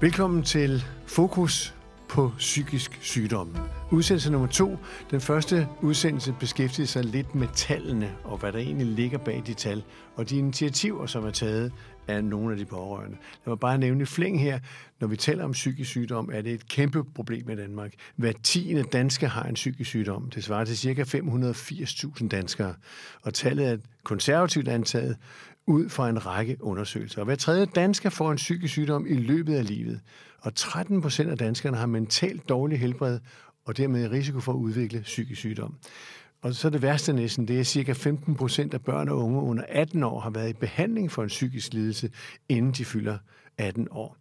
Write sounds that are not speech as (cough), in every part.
Velkommen til Fokus på psykisk sygdom. Udsendelse nummer to. Den første udsendelse beskæftigede sig lidt med tallene og hvad der egentlig ligger bag de tal og de initiativer, som er taget af nogle af de pårørende. Lad mig bare nævne flæng her. Når vi taler om psykisk sygdom, er det et kæmpe problem i Danmark. Hver tiende dansker har en psykisk sygdom. Det svarer til ca. 580.000 danskere. Og tallet er konservativt antaget ud fra en række undersøgelser. Og hver tredje dansker får en psykisk sygdom i løbet af livet. Og 13 procent af danskerne har mentalt dårlig helbred og dermed risiko for at udvikle psykisk sygdom. Og så det værste næsten, det er cirka 15 procent af børn og unge under 18 år har været i behandling for en psykisk lidelse, inden de fylder 18 år.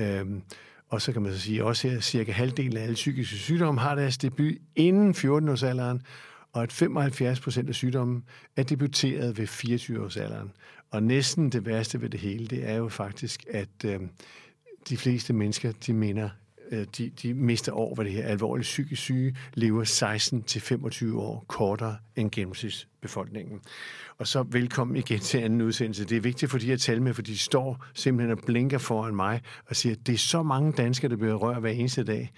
Øhm, og så kan man så sige også, at cirka halvdelen af alle psykiske sygdomme har deres debut inden 14-årsalderen, og at 75 procent af sygdommen er debuteret ved 24-årsalderen. Og næsten det værste ved det hele, det er jo faktisk, at øh, de fleste mennesker, de mener, øh, de, de mister år ved det her alvorlige psykisk syge, lever 16-25 år kortere end gennemsnitsbefolkningen. Og så velkommen igen til anden udsendelse. Det er vigtigt for de at tale med, for de står simpelthen og blinker foran mig og siger, at det er så mange danskere, der bliver rørt hver eneste dag,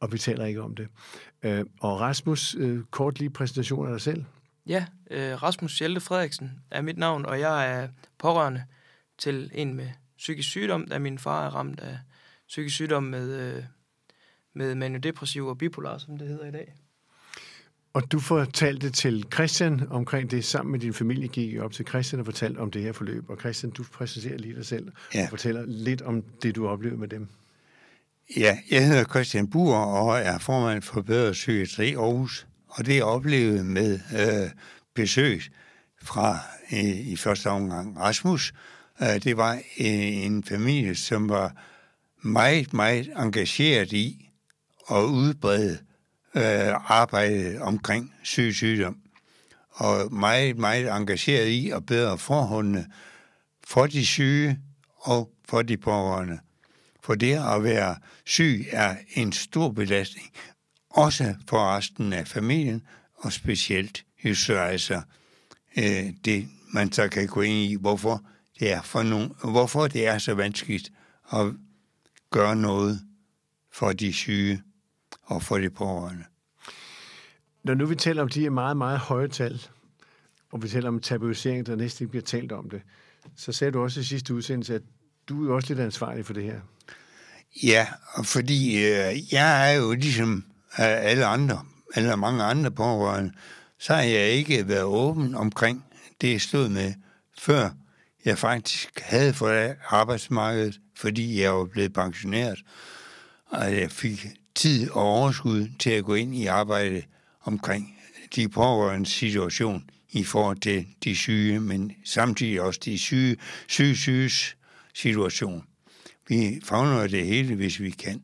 og vi taler ikke om det. Øh, og Rasmus, øh, kort lige præsentation af dig selv. Ja, øh, Rasmus Hjelte Frederiksen er mit navn, og jeg er pårørende til en med psykisk sygdom, da min far er ramt af psykisk sygdom med, øh, med maniodepressiv og bipolar, som det hedder i dag. Og du fortalte til Christian omkring det, sammen med din familie gik I op til Christian og fortalte om det her forløb. Og Christian, du præsenterer lige dig selv ja. og fortæller lidt om det, du oplevede med dem. Ja, jeg hedder Christian Buer og er formand for Bedre Psykiatri Aarhus. Og det oplevede med øh, besøg fra øh, i første omgang Rasmus, øh, det var øh, en familie, som var meget, meget engageret i at udbrede øh, arbejdet omkring syg sygdom. Og meget, meget engageret i at bedre forholdene for de syge og for de pårørende. For det at være syg er en stor belastning, også for resten af familien, og specielt altså øh, det, man så kan gå ind i, hvorfor det er, for nogen, hvorfor det er så vanskeligt at gøre noget for de syge og for de pårørende. Når nu vi taler om de her meget, meget høje tal, og vi taler om tabuisering, der næsten ikke bliver talt om det, så sagde du også i sidste udsendelse, at du er også lidt ansvarlig for det her. Ja, fordi øh, jeg er jo ligesom af alle andre, eller mange andre pårørende, så har jeg ikke været åben omkring det, jeg stod med, før jeg faktisk havde fået arbejdsmarkedet, fordi jeg var blevet pensioneret, og jeg fik tid og overskud til at gå ind i arbejde omkring de pårørende situation i forhold til de syge, men samtidig også de syge, syge syges situation. Vi fagner det hele, hvis vi kan.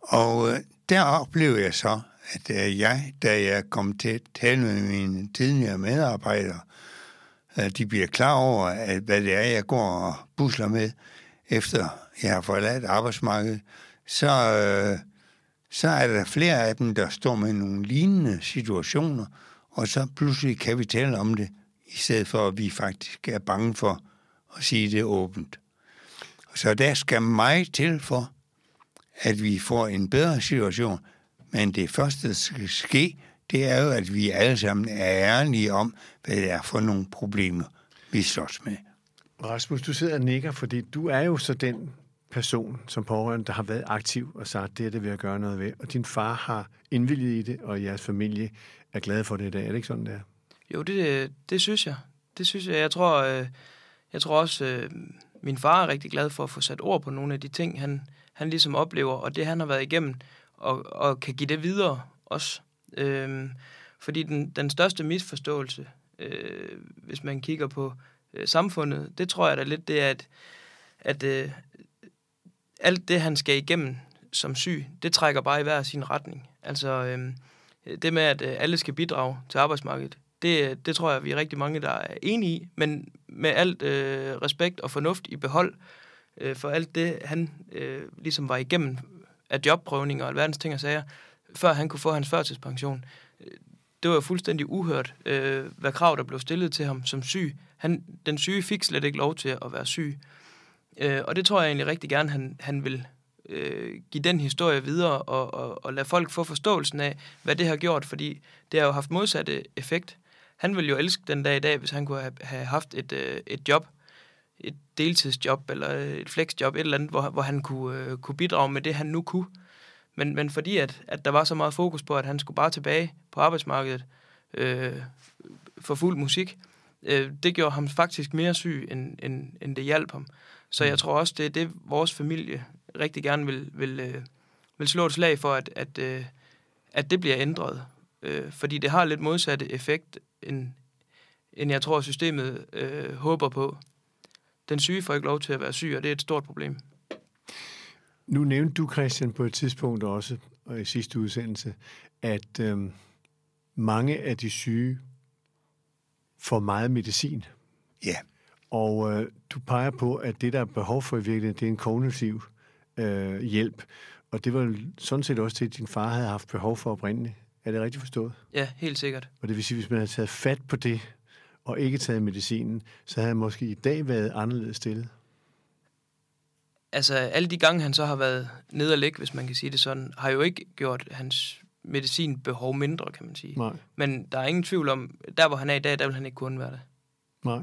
Og øh, der oplevede jeg så, at øh, jeg, da jeg kom til at tale med mine tidligere medarbejdere, at de bliver klar over, at hvad det er, jeg går og busler med, efter jeg har forladt arbejdsmarkedet, så, øh, så er der flere af dem, der står med nogle lignende situationer, og så pludselig kan vi tale om det, i stedet for at vi faktisk er bange for at sige det åbent. Så der skal mig til for, at vi får en bedre situation. Men det første, der skal ske, det er jo, at vi alle sammen er ærlige om, hvad det er for nogle problemer, vi slås med. Rasmus, du sidder og nikker, fordi du er jo så den person som pårørende, der har været aktiv og sagt, det er det, vi at gøre noget ved. Og din far har indvilget i det, og jeres familie er glade for det i dag. Er det ikke sådan, det er? Jo, det, det synes jeg. Det synes jeg. Jeg tror, øh, jeg tror også, øh, min far er rigtig glad for at få sat ord på nogle af de ting, han, han ligesom oplever, og det han har været igennem, og, og kan give det videre også. Øhm, fordi den, den største misforståelse, øh, hvis man kigger på øh, samfundet, det tror jeg da lidt, det er, at, at øh, alt det, han skal igennem som syg, det trækker bare i hver sin retning. Altså øh, det med, at øh, alle skal bidrage til arbejdsmarkedet, det, det tror jeg, vi er rigtig mange, der er enige i, men med alt øh, respekt og fornuft i behold, øh, Øh, for alt det, han øh, ligesom var igennem af jobprøvninger og alverdens ting og sager, før han kunne få hans førtidspension. Øh, det var jo fuldstændig uhørt, øh, hvad krav der blev stillet til ham som syg. Han, den syge fik slet ikke lov til at være syg. Øh, og det tror jeg egentlig rigtig gerne, han, han vil øh, give den historie videre og, og, og lade folk få forståelsen af, hvad det har gjort, fordi det har jo haft modsatte effekt. Han ville jo elske den dag i dag, hvis han kunne have, have haft et, øh, et job, et deltidsjob eller et flexjob, et eller andet, hvor, hvor han kunne, øh, kunne bidrage med det, han nu kunne. Men, men fordi at, at der var så meget fokus på, at han skulle bare tilbage på arbejdsmarkedet øh, for fuld musik, øh, det gjorde ham faktisk mere syg, end, end, end det hjalp ham. Så jeg mm. tror også, det er det, vores familie rigtig gerne vil, vil, øh, vil slå et slag for, at, at, øh, at det bliver ændret. Øh, fordi det har lidt modsatte effekt, end, end jeg tror, systemet øh, håber på. Den syge får ikke lov til at være syg, og det er et stort problem. Nu nævnte du, Christian, på et tidspunkt også, og i sidste udsendelse, at øh, mange af de syge får meget medicin. Ja. Og øh, du peger på, at det, der er behov for i virkeligheden, det er en kognitiv øh, hjælp. Og det var sådan set også det, din far havde haft behov for oprindeligt. Er det rigtigt forstået? Ja, helt sikkert. Og det vil sige, hvis man havde taget fat på det, og ikke taget medicinen, så havde han måske i dag været anderledes stillet. Altså, alle de gange, han så har været nede og ligge, hvis man kan sige det sådan, har jo ikke gjort hans medicinbehov mindre, kan man sige. Nej. Men der er ingen tvivl om, der hvor han er i dag, der vil han ikke kunne være det. Nej.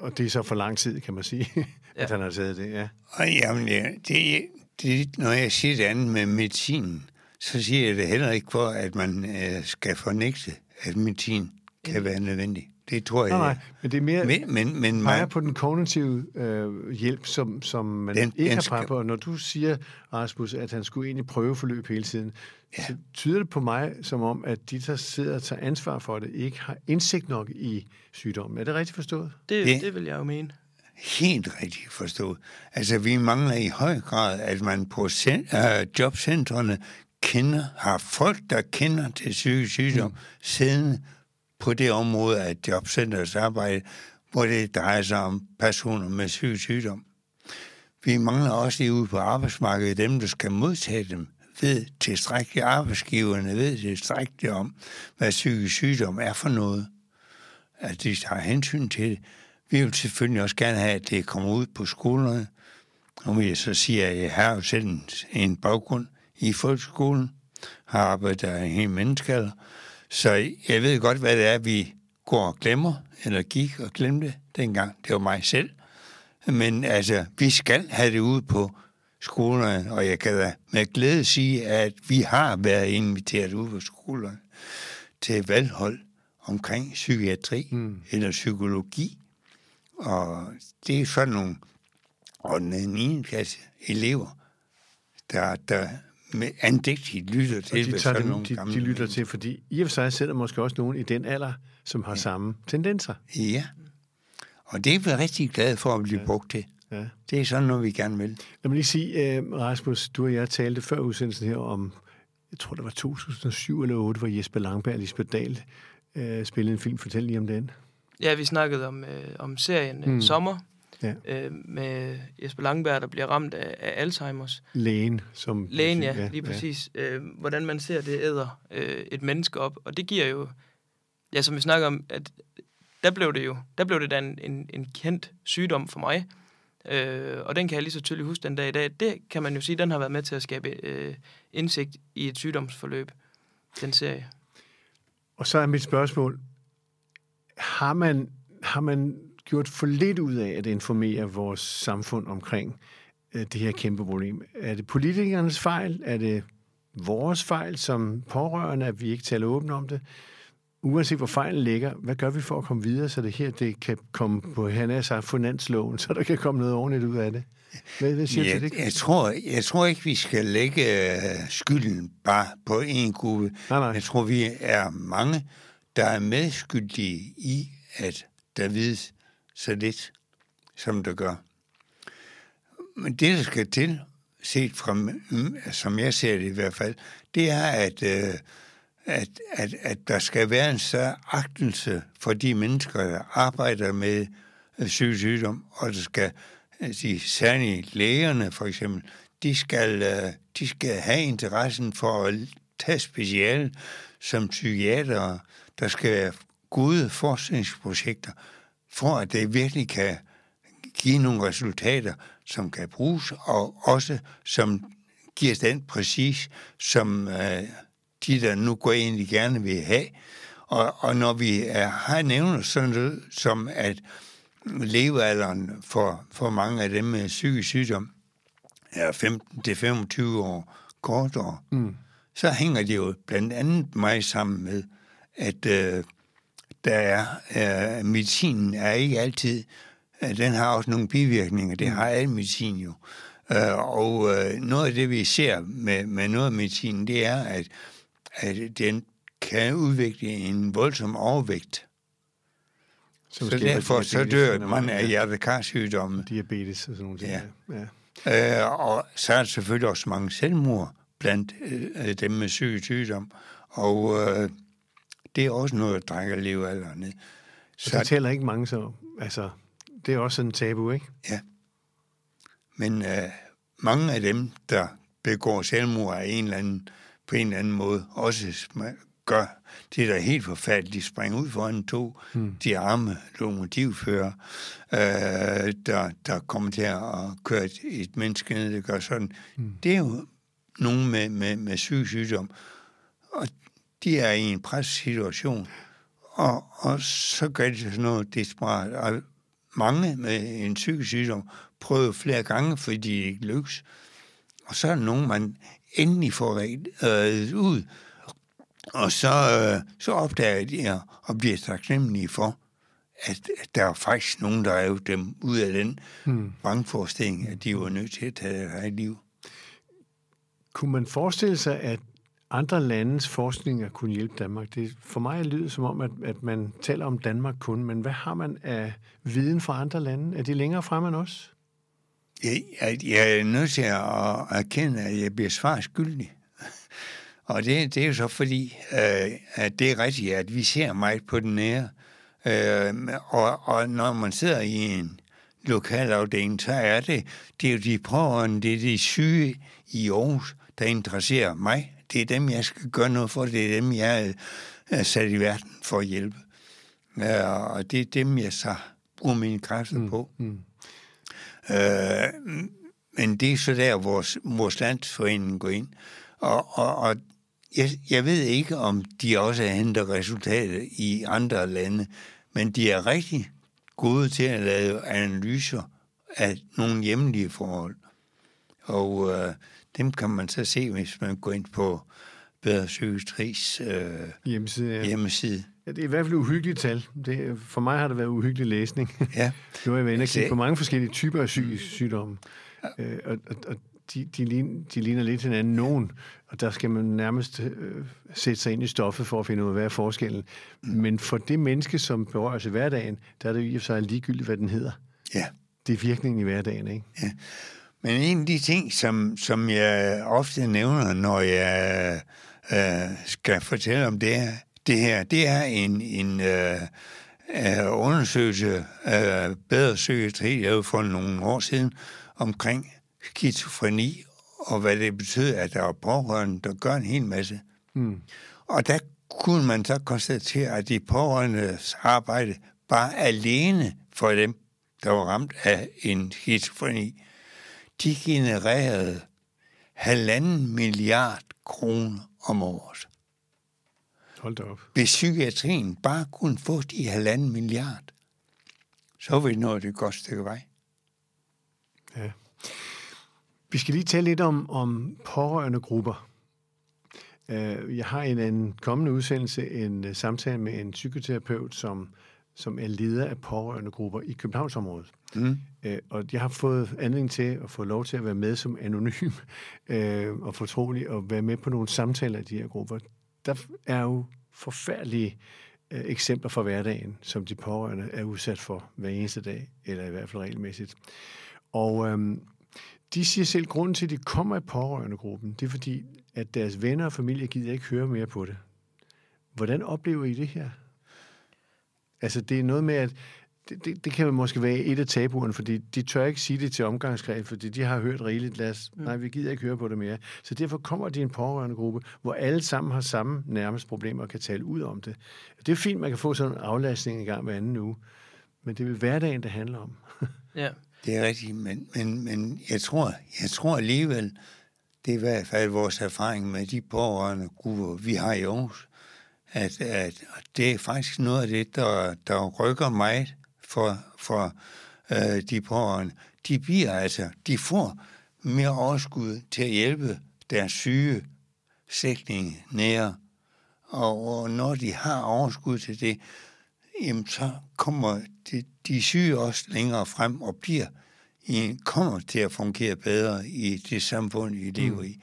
Og det er så for lang tid, kan man sige, (laughs) ja. at han har taget det, ja. Og jamen, ja, det, det, når jeg siger det andet med medicinen, så siger jeg det heller ikke for, at man øh, skal fornægte, at medicin kan være nødvendig. Det tror jeg. Nej, nej, men det er mere men, men, men peger man, på den kognitive øh, hjælp, som, som man Den- ikke den har skal- peget på. Og når du siger, Rasmus, at han skulle egentlig prøve forløb hele tiden, ja. så tyder det på mig som om, at de, der sidder og tager ansvar for det, ikke har indsigt nok i sygdommen. Er det rigtigt forstået? Det, det, det vil jeg jo mene. helt rigtigt forstået. Altså, vi mangler i høj grad, at man på cen- øh, jobcentrene kender, har folk, der kender til psykisk sygdom, mm. siddende på det område af jobcenters arbejde, hvor det drejer sig om personer med syg sygdom. Vi mangler også ude på arbejdsmarkedet dem, der skal modtage dem, ved tilstrækkeligt arbejdsgiverne, ved tilstrækkeligt om, hvad psykisk sygdom er for noget. At de tager hensyn til det. Vi vil selvfølgelig også gerne have, at det kommer ud på skolerne. Og vil jeg så sige, at jeg har jo selv en, en baggrund i folkeskolen, har arbejdet der en hel menneskealder. Så jeg ved godt, hvad det er, vi går og glemmer, eller gik og glemte dengang. Det var mig selv. Men altså, vi skal have det ude på skolerne, og jeg kan da med glæde sige, at vi har været inviteret ude på skolerne til valghold omkring psykiatri mm. eller psykologi. Og det er sådan nogle og den 9. klasse elever, der, der med andægtigt lytter Og til, de, hvad tager sådan dem, nogle de, de lytter til, fordi i og for sig sidder måske også nogen i den alder, som har ja. samme tendenser. Ja. Og det er vi rigtig glade for at blive ja. brugt til. Ja. Det er sådan noget, vi gerne vil. Lad mig lige sige, uh, Rasmus, du og jeg talte før udsendelsen her om, jeg tror det var 2007 eller 2008, hvor Jesper Langberg og Lisbeth Dahl uh, spillede en film. Fortæl lige om den. Ja, vi snakkede om, øh, om serien mm. Sommer Ja. øh, med Jesper Langberg, der bliver ramt af, af Alzheimers. Lægen, som... Lægen, ja, lige præcis. Ja. Øh, hvordan man ser det æder øh, et menneske op. Og det giver jo, ja, som vi snakker om, at der blev det jo, der blev det da en, en, en kendt sygdom for mig. Øh, og den kan jeg lige så tydeligt huske den dag i dag. Det kan man jo sige, den har været med til at skabe øh, indsigt i et sygdomsforløb, den serie. Og så er mit spørgsmål, har man, har man gjort for lidt ud af at informere vores samfund omkring øh, det her kæmpe problem? Er det politikernes fejl? Er det vores fejl som pårørende, at vi ikke taler åbent om det? Uanset hvor fejlen ligger, hvad gør vi for at komme videre, så det her det kan komme på, han er sagt, finansloven, så der kan komme noget ordentligt ud af det? Hvad, hvad siger du til Jeg, det? jeg, tror, jeg tror ikke, vi skal lægge øh, skylden bare på en gruppe. Nej, nej. Jeg tror, vi er mange, der er medskyldige i, at der vides så lidt, som det gør. Men det, der skal til, set fra, som jeg ser det i hvert fald, det er, at, øh, at, at, at der skal være en større agtelse for de mennesker, der arbejder med øh, psykisk sygdom, og der skal, øh, de særlige lægerne for eksempel, de skal, øh, de skal have interessen for at tage speciale som psykiatere. Der skal være gode forskningsprojekter, for at det virkelig kan give nogle resultater, som kan bruges, og også som giver den præcis, som øh, de, der nu går egentlig gerne vil have. Og, og når vi er, har nævnt sådan noget, som at levealderen for, for mange af dem med psykisk sygdom er 15-25 år kortere, mm. så hænger det jo blandt andet mig sammen med, at øh, der er, øh, medicinen er ikke altid, øh, den har også nogle bivirkninger, det har al medicin jo. Øh, og øh, noget af det, vi ser med, med noget af medicinen, det er, at, at den kan udvikle en voldsom overvægt. Så, så derfor så dør man af hjertekarsygdomme. Diabetes og sådan noget. Ja. ja. Øh, og så er der selvfølgelig også mange selvmord blandt øh, dem med psykisk sygdom. Og øh, det er også noget, der trækker levealderen ned. Så det tæller ikke mange så. Altså, det er også en tabu, ikke? Ja. Men øh, mange af dem, der begår selvmord af en eller anden, på en eller anden måde, også gør det, der er helt forfærdeligt. De springer ud foran to, mm. de arme lokomotivfører, øh, der, der kommer til at køre et, et menneske ned, der gør sådan. Mm. Det er jo nogen med, med, med syg sygdom, og de er i en pressituation, og, og så gør de sådan noget desperat. Og mange med en psykisk sygdom prøver flere gange, fordi de ikke lykkes. Og så er der nogen, man endelig får øh, ud, og så, øh, så opdager de og bliver taknemmelige for, at, at der er faktisk nogen, der er dem ud af den hmm. vrangforestilling, at de var nødt til at tage deres eget liv. Kunne man forestille sig, at andre landes forskninger kunne hjælpe Danmark? Det, for mig lyder det som om, at, at man taler om Danmark kun, men hvad har man af viden fra andre lande? Er de længere fremme end os? Jeg, jeg, jeg er nødt til at erkende, at jeg bliver svar skyldig. Og det, det er jo så fordi, øh, at det er rigtigt, at vi ser meget på den nære. Øh, og, og når man sidder i en lokalafdeling, så er det, det er jo de pårørende, det er de syge i Aarhus, der interesserer mig. Det er dem, jeg skal gøre noget for. Det er dem, jeg er sat i verden for at hjælpe. Og det er dem, jeg så bruger mine kræfter mm, på. Mm. Øh, men det er så der, vores, vores landsforening går ind. Og, og, og jeg, jeg ved ikke, om de også henter resultater i andre lande, men de er rigtig gode til at lave analyser af nogle hjemlige forhold. Og øh, dem kan man så se, hvis man går ind på Bedre Psykiatris øh, hjemmeside. Ja. hjemmeside. Ja, det er i hvert fald uhyggeligt tal. Det, for mig har det været uhyggelig læsning. Ja. (laughs) nu har jeg været inde og kigge på mange forskellige typer af psykisk sygdomme. Ja. Øh, og, og, og de, de, ligner, de ligner lidt hinanden. Nogen, og der skal man nærmest øh, sætte sig ind i stoffet for at finde ud af, hvad er forskellen. Men for det menneske, som berøres i hverdagen, der er det i og for sig ligegyldigt, hvad den hedder. Ja. Det er virkningen i hverdagen, ikke? Ja. Men en af de ting, som, som jeg ofte nævner, når jeg øh, skal fortælle om det her, det her, det er en, en øh, øh, undersøgelse af bedre psykiatri, jeg har for nogle år siden, omkring skizofreni, og hvad det betyder, at der er pårørende, der gør en hel masse. Mm. Og der kunne man så konstatere, at de pårørendes arbejde bare alene for dem, der var ramt af en skizofreni, de genererede halvanden milliard kroner om året. Hold da op. Hvis psykiatrien bare kunne få de halvanden milliard, så ville vi nå det godt stykke vej. Ja. Vi skal lige tale lidt om, om pårørende grupper. Øh, jeg har i en kommende udsendelse en øh, samtale med en psykoterapeut, som, som er leder af pårørende grupper i Københavnsområdet. Mm. Øh, og jeg har fået anledning til at få lov til at være med som anonym (laughs) øh, og fortrolig og være med på nogle samtaler i de her grupper. Der er jo forfærdelige øh, eksempler fra hverdagen, som de pårørende er udsat for hver eneste dag, eller i hvert fald regelmæssigt. Og øh, de siger selv, at grunden til, at de kommer i pårørendegruppen, det er fordi, at deres venner og familie gider ikke høre mere på det. Hvordan oplever I det her? Altså, det er noget med, at det, det, det kan måske være et af tabuerne, fordi de tør ikke sige det til omgangskreds, fordi de har hørt rigeligt, lad os, nej, vi gider ikke høre på det mere. Så derfor kommer de i en pårørendegruppe, hvor alle sammen har samme nærmest problemer og kan tale ud om det. Det er fint, man kan få sådan en aflastning i gang hver anden uge, men det er vel hverdagen, det handler om. (laughs) Ja. Det er rigtigt, men, men, men jeg, tror, jeg tror alligevel, det er i hvert fald vores erfaring med de pårørende grupper, vi har i Aarhus, at, at det er faktisk noget af det, der, der rykker meget for, for øh, de pårørende. De bliver altså, de får mere overskud til at hjælpe deres syge slægtninge nære. Og, og når de har overskud til det, jamen så kommer de, de syge også længere frem og bliver i, kommer til at fungere bedre i det samfund, vi lever i.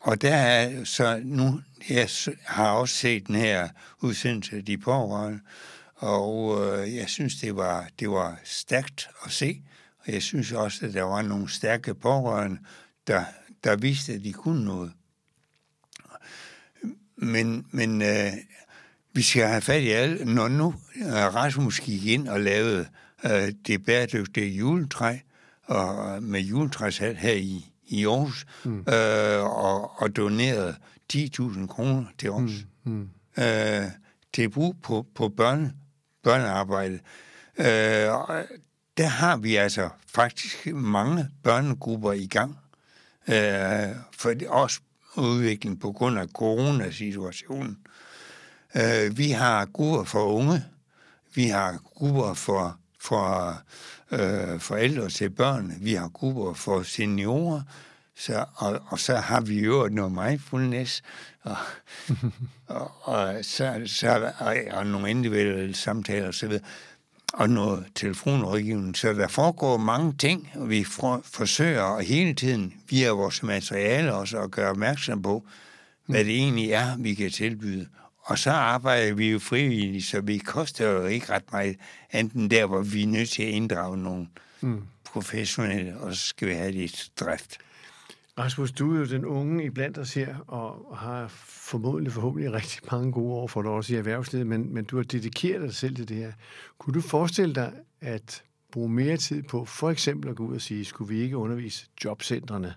Og der er så nu, jeg har også set den her udsendelse af de pårørende, og øh, jeg synes, det var, det var stærkt at se, og jeg synes også, at der var nogle stærke pårørende, der, der viste, at de kunne noget. Men, men øh, vi skal have fat i alle. Når nu øh, Rasmus gik ind og lavede øh, det bæredygtige juletræ, og med juletræshat her i, i Aarhus, mm. øh, og, og donerede 10.000 kroner til os. Mm. Mm. Øh, til brug på, på børne, børnearbejde. Øh, øh, der har vi altså faktisk mange børnegrupper i gang. Øh, for det også udvikling på grund af coronasituationen. Øh, vi har grupper for unge, vi har grupper for, for øh, forældre til børn, vi har grupper for seniorer, så, og, og så har vi jo noget mindfulness, og, og, og, så, så, og, og nogle individuelle samtaler osv., og noget telefonrådgivning. Så der foregår mange ting, og vi for, forsøger hele tiden via vores materiale også at gøre opmærksom på, hvad det egentlig er, vi kan tilbyde. Og så arbejder vi jo frivilligt, så vi koster jo ikke ret meget, enten der, hvor vi er nødt til at inddrage nogle mm. professionelle, og så skal vi have lidt drift. Rasmus, du er jo den unge i blandt os her, og har formodentlig forhåbentlig rigtig mange gode år for dig også i erhvervslivet, men, men du har dedikeret dig selv til det her. Kunne du forestille dig at bruge mere tid på for eksempel at gå ud og sige, skulle vi ikke undervise jobcentrene,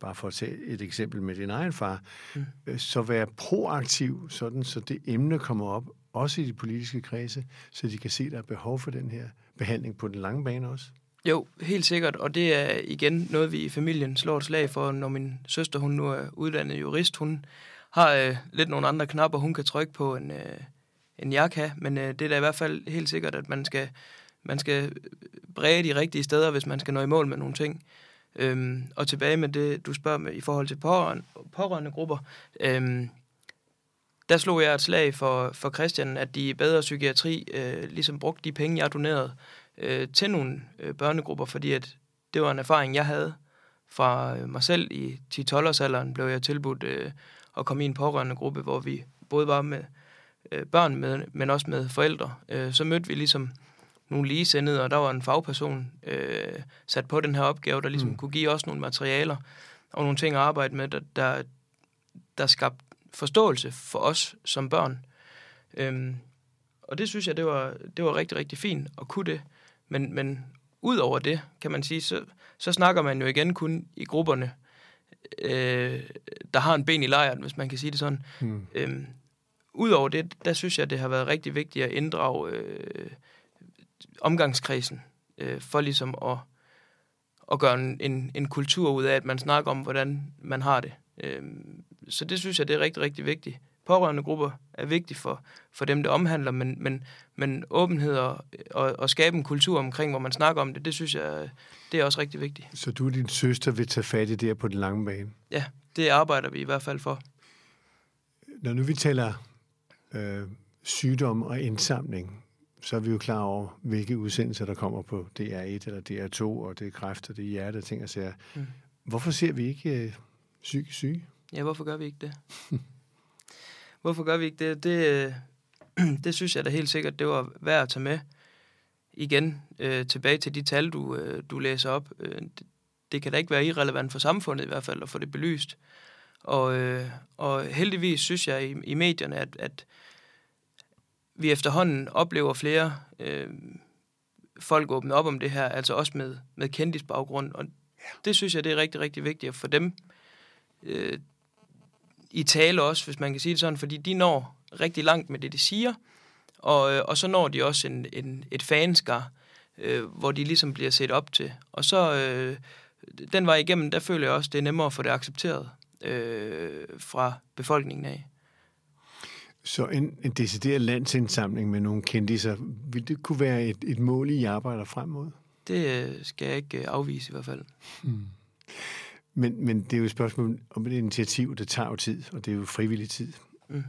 bare for at tage et eksempel med din egen far, mm. Øh, så være proaktiv, sådan så det emne kommer op, også i de politiske kredse, så de kan se, at der er behov for den her behandling på den lange bane også? Jo, helt sikkert, og det er igen noget, vi i familien slår et slag for, når min søster, hun nu er uddannet jurist, hun har øh, lidt nogle andre knapper, hun kan trykke på, end, øh, end jeg kan, men øh, det er da i hvert fald helt sikkert, at man skal, man skal brede de rigtige steder, hvis man skal nå i mål med nogle ting. Øhm, og tilbage med det, du spørger med i forhold til pårørende, pårørende grupper. Øhm, der slog jeg et slag for, for Christian, at de bedre psykiatri øh, ligesom brugte de penge, jeg donerede øh, til nogle øh, børnegrupper, fordi at det var en erfaring, jeg havde fra øh, mig selv i 10-12-årsalderen, blev jeg tilbudt øh, at komme i en pårørende gruppe, hvor vi både var med øh, børn, med, men også med forældre. Øh, så mødte vi ligesom nogle ligesendede, og der var en fagperson øh, sat på den her opgave, der ligesom mm. kunne give os nogle materialer og nogle ting at arbejde med, der, der, der skabte forståelse for os som børn. Øhm, og det synes jeg, det var, det var rigtig, rigtig fint at kunne det. Men, men ud over det, kan man sige, så, så snakker man jo igen kun i grupperne, øh, der har en ben i lejren, hvis man kan sige det sådan. Mm. Øhm, Udover det, der synes jeg, det har været rigtig vigtigt at inddrage øh, omgangskredsen, øh, for ligesom at, at gøre en, en, en kultur ud af, at man snakker om, hvordan man har det. Øh, så det synes jeg, det er rigtig, rigtig vigtigt. Pårørende grupper er vigtigt for, for dem, det omhandler, men, men, men åbenhed og, og, og skabe en kultur omkring, hvor man snakker om det, det synes jeg, det er også rigtig vigtigt. Så du og din søster vil tage fat i det her på den lange bane? Ja, det arbejder vi i hvert fald for. Når nu vi taler øh, sygdom og indsamling, så er vi jo klar over, hvilke udsendelser, der kommer på DR1 eller DR2, og det er kræft, og det er hjerte, ting og sager. Mm. Hvorfor ser vi ikke øh, psykisk syge? Ja, hvorfor gør vi ikke det? (laughs) hvorfor gør vi ikke det? Det, øh, (clears throat) det synes jeg da helt sikkert, det var værd at tage med. Igen, øh, tilbage til de tal, du, øh, du læser op. Øh, det, det kan da ikke være irrelevant for samfundet i hvert fald at få det belyst. Og, øh, og heldigvis synes jeg i, i medierne, at, at vi efterhånden oplever flere øh, folk åbne op om det her, altså også med, med kendisbaggrund. Og det synes jeg, det er rigtig, rigtig vigtigt at få dem øh, i tale også, hvis man kan sige det sådan, fordi de når rigtig langt med det, de siger, Og, øh, og så når de også en, en, et fanskar, øh, hvor de ligesom bliver set op til. Og så øh, den vej igennem, der føler jeg også, det er nemmere at få det accepteret øh, fra befolkningen af. Så en, en decideret landsindsamling med nogle kendiser, vil det kunne være et, et mål, I arbejder frem mod? Det øh, skal jeg ikke øh, afvise i hvert fald. Mm. Men, men det er jo et spørgsmål om et initiativ, det tager jo tid, og det er jo frivillig tid mm.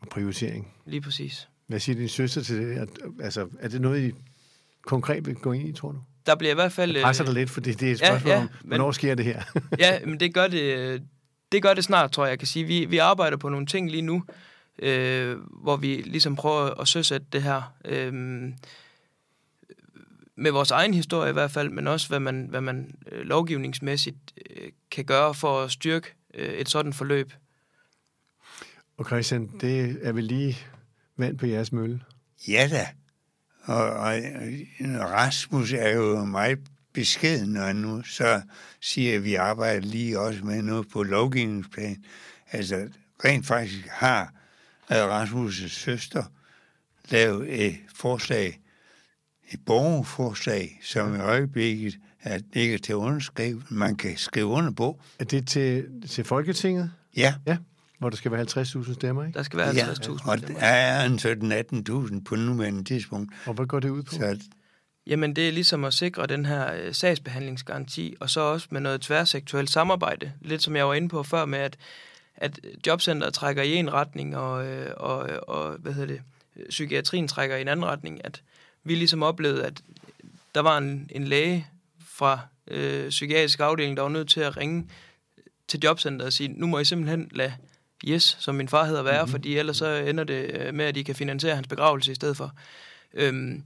og prioritering. Lige præcis. Hvad siger din søster til det? Altså, er det noget, I konkret vil gå ind i, tror du? Der bliver i hvert fald... Jeg presser dig lidt, for det, det er et spørgsmål ja, ja, om, hvornår men, sker det her? (laughs) ja, men det gør det, det gør det snart, tror jeg, jeg kan sige. Vi, vi arbejder på nogle ting lige nu, øh, hvor vi ligesom prøver at søsætte det her. Øh, med vores egen historie i hvert fald, men også hvad man, hvad man øh, lovgivningsmæssigt øh, kan gøre for at styrke øh, et sådan forløb. Og Christian, det er vel lige vand på jeres mølle? Ja da. Og, og Rasmus er jo meget beskeden, når nu så siger, at vi arbejder lige også med noget på lovgivningsplan. Altså, rent faktisk har Rasmus' søster lavet et forslag, et borgerforslag, som i øjeblikket er ikke til underskrive, man kan skrive under på. Er det til, til Folketinget? Ja. Ja, hvor der skal være 50.000 stemmer, ikke? Der skal være 50.000 ja, stemmer. og der er en 17-18.000 på nuværende tidspunkt. Og hvad går det ud på? Så, Jamen, det er ligesom at sikre den her øh, sagsbehandlingsgaranti, og så også med noget tværsektuelt samarbejde. Lidt som jeg var inde på før med, at, at jobcenteret trækker i en retning, og, øh, og, og hvad hedder det, psykiatrien trækker i en anden retning. At vi ligesom oplevede, at der var en, en læge fra øh, psykiatrisk afdeling, der var nødt til at ringe til jobcenteret og sige, nu må I simpelthen lade Yes, som min far hedder, være, mm-hmm. fordi ellers så ender det øh, med, at I kan finansiere hans begravelse i stedet for. Øhm,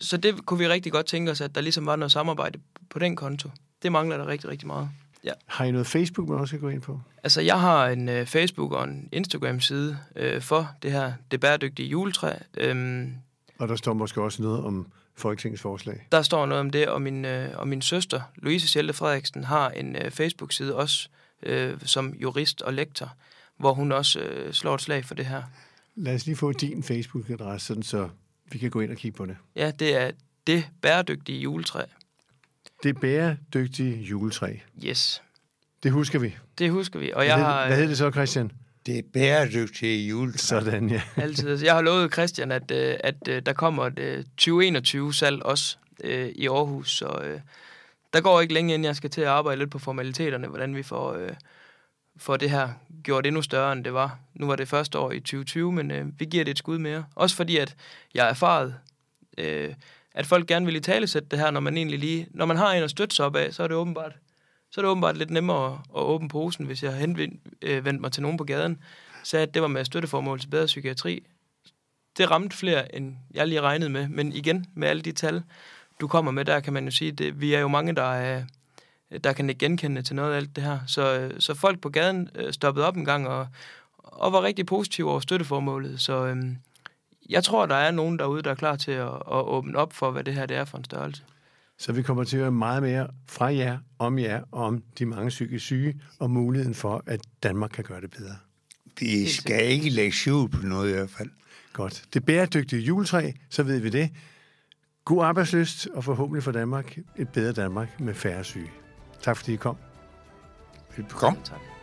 så det kunne vi rigtig godt tænke os, at der ligesom var noget samarbejde på den konto. Det mangler der rigtig, rigtig meget. Ja. Har I noget Facebook, man også kan gå ind på? Altså, jeg har en uh, Facebook og en Instagram-side uh, for det her, det bæredygtige juletræ. Um, og der står måske også noget om Folketingets forslag? Der står noget om det, og min, uh, og min søster, Louise Schelte Frederiksen, har en uh, Facebook-side også uh, som jurist og lektor, hvor hun også uh, slår et slag for det her. Lad os lige få din Facebook-adresse, sådan så vi kan gå ind og kigge på det. Ja, det er det bæredygtige juletræ. Det bæredygtige juletræ. Yes. Det husker vi. Det husker vi. Og hvad jeg hed, har, hvad hedder det så, Christian? Det er bæredygtige juletræ. Sådan, ja. Altid. Altså, jeg har lovet Christian, at, øh, at, at der kommer et 2021-salg også øh, i Aarhus, så øh, der går ikke længe, inden jeg skal til at arbejde lidt på formaliteterne, hvordan vi får, øh, får det her gjort endnu større, end det var. Nu var det første år i 2020, men øh, vi giver det et skud mere. Også fordi, at jeg er erfaret, øh, at folk gerne vil i tale sætte det her, når man egentlig lige, når man har en at støtte sig op af, så er det åbenbart, så er det åbenbart lidt nemmere at, at åbne posen, hvis jeg har henvendt øh, mig til nogen på gaden, sagde, at det var med støtteformål til bedre psykiatri. Det ramte flere, end jeg lige regnede med, men igen, med alle de tal, du kommer med, der kan man jo sige, at vi er jo mange, der er, der kan ikke genkende til noget af alt det her. Så, øh, så folk på gaden øh, stoppede op en gang og, og var rigtig positive over støtteformålet. Så øhm, jeg tror, der er nogen derude, der er klar til at, at åbne op for, hvad det her det er for en størrelse. Så vi kommer til at høre meget mere fra jer, om jer, og om de mange psykisk syge, og muligheden for, at Danmark kan gøre det bedre. Vi skal ikke lægge skjul på noget i hvert fald. Godt. Det bæredygtige juletræ, så ved vi det. God arbejdsløst, og forhåbentlig for Danmark et bedre Danmark med færre syge. Tak fordi I kom. Velbekomme. Tak.